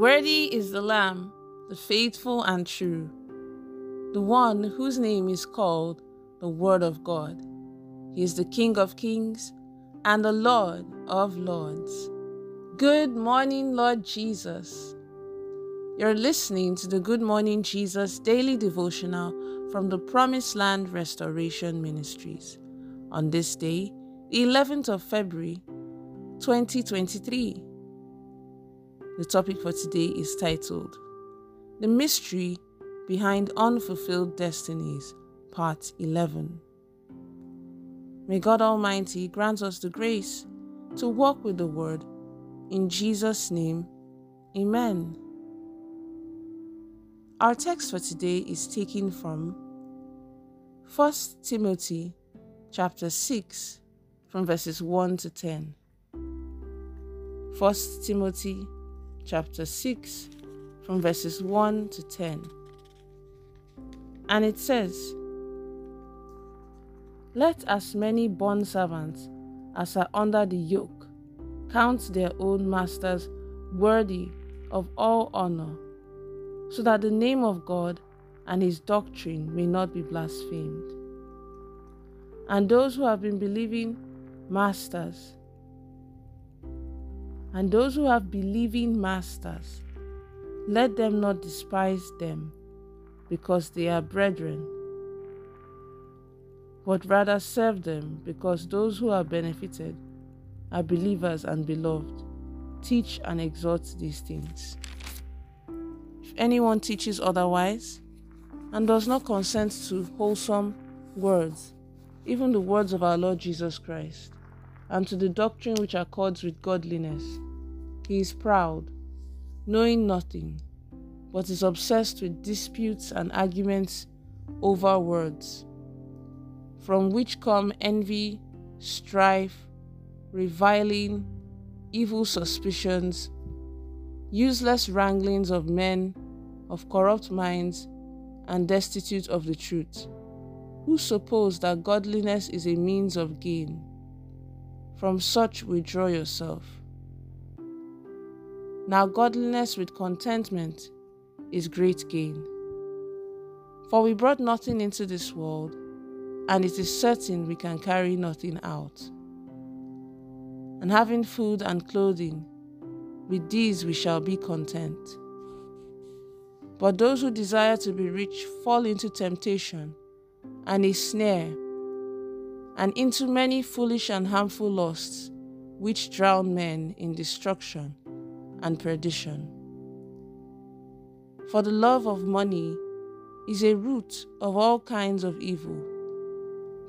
Worthy is the Lamb, the faithful and true, the one whose name is called the Word of God. He is the King of kings and the Lord of lords. Good morning, Lord Jesus. You're listening to the Good Morning Jesus daily devotional from the Promised Land Restoration Ministries on this day, the 11th of February, 2023. The topic for today is titled The Mystery Behind Unfulfilled Destinies, Part 11. May God Almighty grant us the grace to walk with the Word. In Jesus' name, Amen. Our text for today is taken from 1 Timothy chapter 6 from verses 1 to 10. 1 Timothy chapter 6 from verses 1 to 10. And it says, Let as many bond servants as are under the yoke count their own masters worthy of all honor, so that the name of God and his doctrine may not be blasphemed. And those who have been believing masters, and those who have believing masters, let them not despise them because they are brethren, but rather serve them because those who are benefited are believers and beloved. Teach and exhort these things. If anyone teaches otherwise and does not consent to wholesome words, even the words of our Lord Jesus Christ, and to the doctrine which accords with godliness, he is proud, knowing nothing, but is obsessed with disputes and arguments over words, from which come envy, strife, reviling, evil suspicions, useless wranglings of men of corrupt minds and destitute of the truth, who suppose that godliness is a means of gain. From such withdraw yourself. Now, godliness with contentment is great gain. For we brought nothing into this world, and it is certain we can carry nothing out and having food and clothing, with these we shall be content. But those who desire to be rich fall into temptation and a snare, and into many foolish and harmful lusts, which drown men in destruction and perdition. For the love of money is a root of all kinds of evil,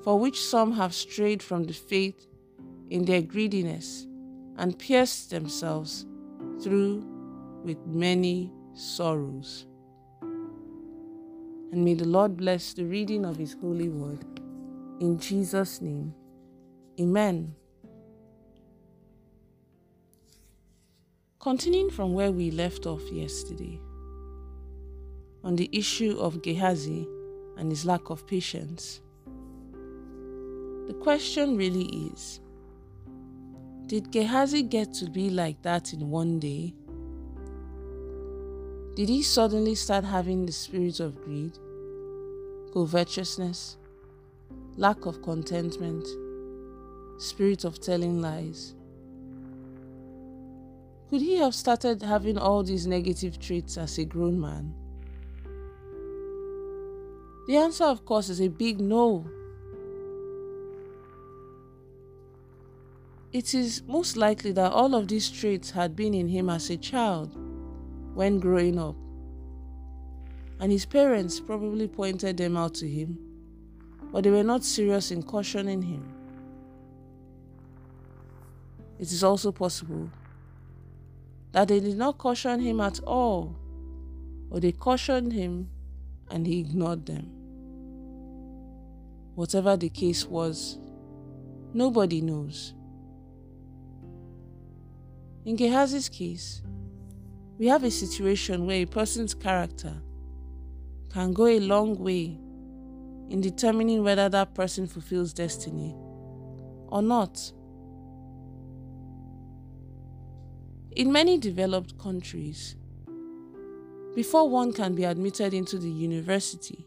for which some have strayed from the faith in their greediness and pierced themselves through with many sorrows. And may the Lord bless the reading of His holy word. In Jesus' name, Amen. Continuing from where we left off yesterday, on the issue of Gehazi and his lack of patience, the question really is did Gehazi get to be like that in one day? Did he suddenly start having the spirit of greed, covetousness, lack of contentment, spirit of telling lies? Could he have started having all these negative traits as a grown man? The answer, of course, is a big no. It is most likely that all of these traits had been in him as a child when growing up, and his parents probably pointed them out to him, but they were not serious in cautioning him. It is also possible that they did not caution him at all, or they cautioned him and he ignored them. Whatever the case was, nobody knows. In Gehazi's case, we have a situation where a person's character can go a long way in determining whether that person fulfills destiny or not. In many developed countries, Before one can be admitted into the university,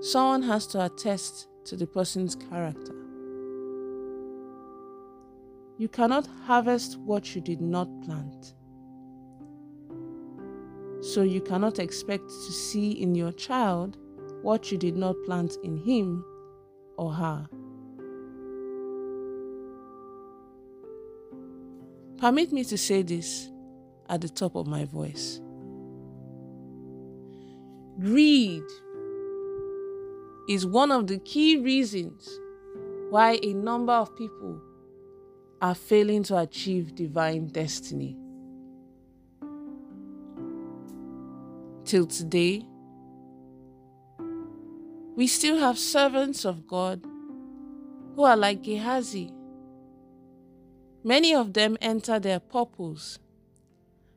someone has to attest to the person's character. You cannot harvest what you did not plant. So you cannot expect to see in your child what you did not plant in him or her. Permit me to say this at the top of my voice. Greed is one of the key reasons why a number of people are failing to achieve divine destiny. Till today, we still have servants of God who are like Gehazi. Many of them enter their purpose,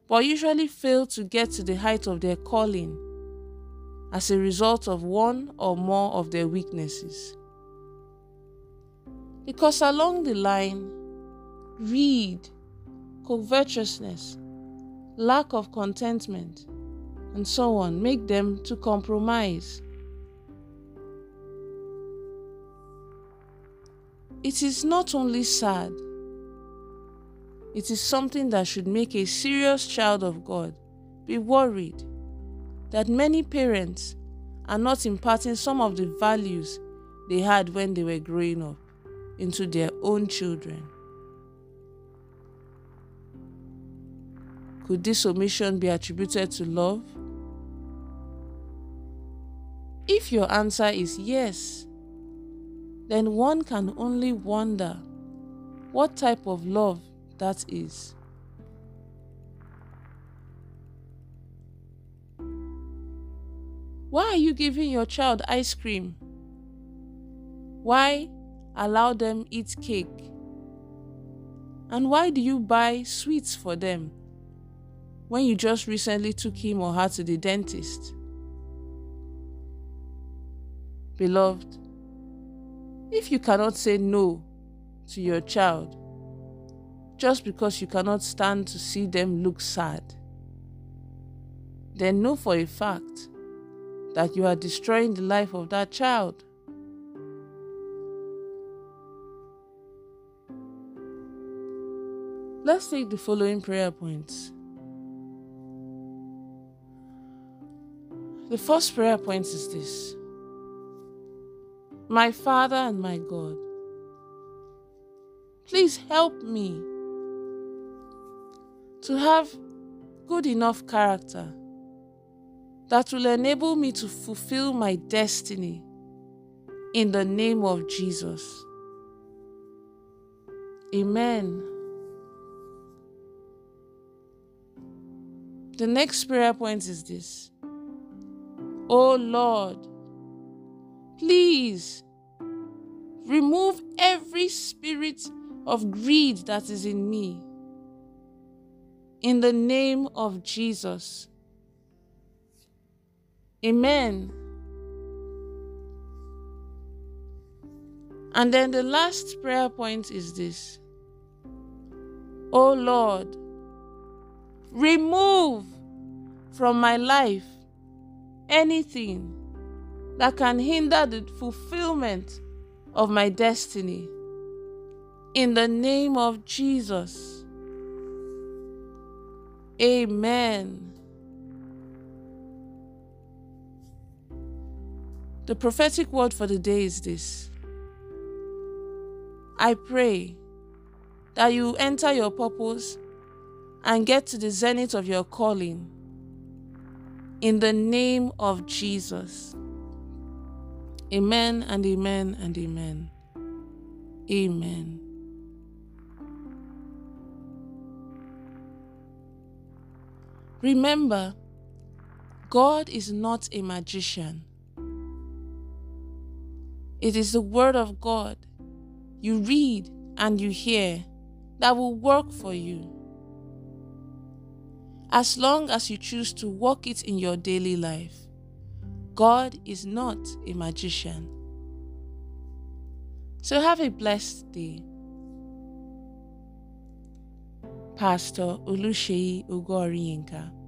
but usually fail to get to the height of their calling as a result of one or more of their weaknesses. Because along the line, greed, covetousness, lack of contentment, and so on make them to compromise. It is not only sad, it is something that should make a serious child of God be worried that many parents are not imparting some of the values they had when they were growing up into their own children. Could this omission be attributed to love? If your answer is yes, then one can only wonder what type of love that is. Why are you giving your child ice cream? Why allow them eat cake? And why do you buy sweets for them when you just recently took him or her to the dentist? Beloved, if you cannot say no to your child just because you cannot stand to see them look sad, then know for a fact that you are destroying the life of that child. Let's take the following prayer points. The first prayer point is this My Father and my God, please help me to have good enough character that will enable me to fulfill my destiny in the name of Jesus. Amen. The next prayer point is this Oh Lord, please remove every spirit of greed that is in me. In the name of Jesus. Amen. And then the last prayer point is this Oh Lord, remove from my life anything that can hinder the fulfillment of my destiny. In the name of Jesus. Amen. The prophetic word for the day is this I pray that you enter your purpose and get to the zenith of your calling. In the name of Jesus. Amen and amen and amen. Amen. Remember, God is not a magician. It is the Word of God you read and you hear that will work for you. As long as you choose to walk it in your daily life, God is not a magician. So have a blessed day. Pastor Oluseyi Ugoriyenka.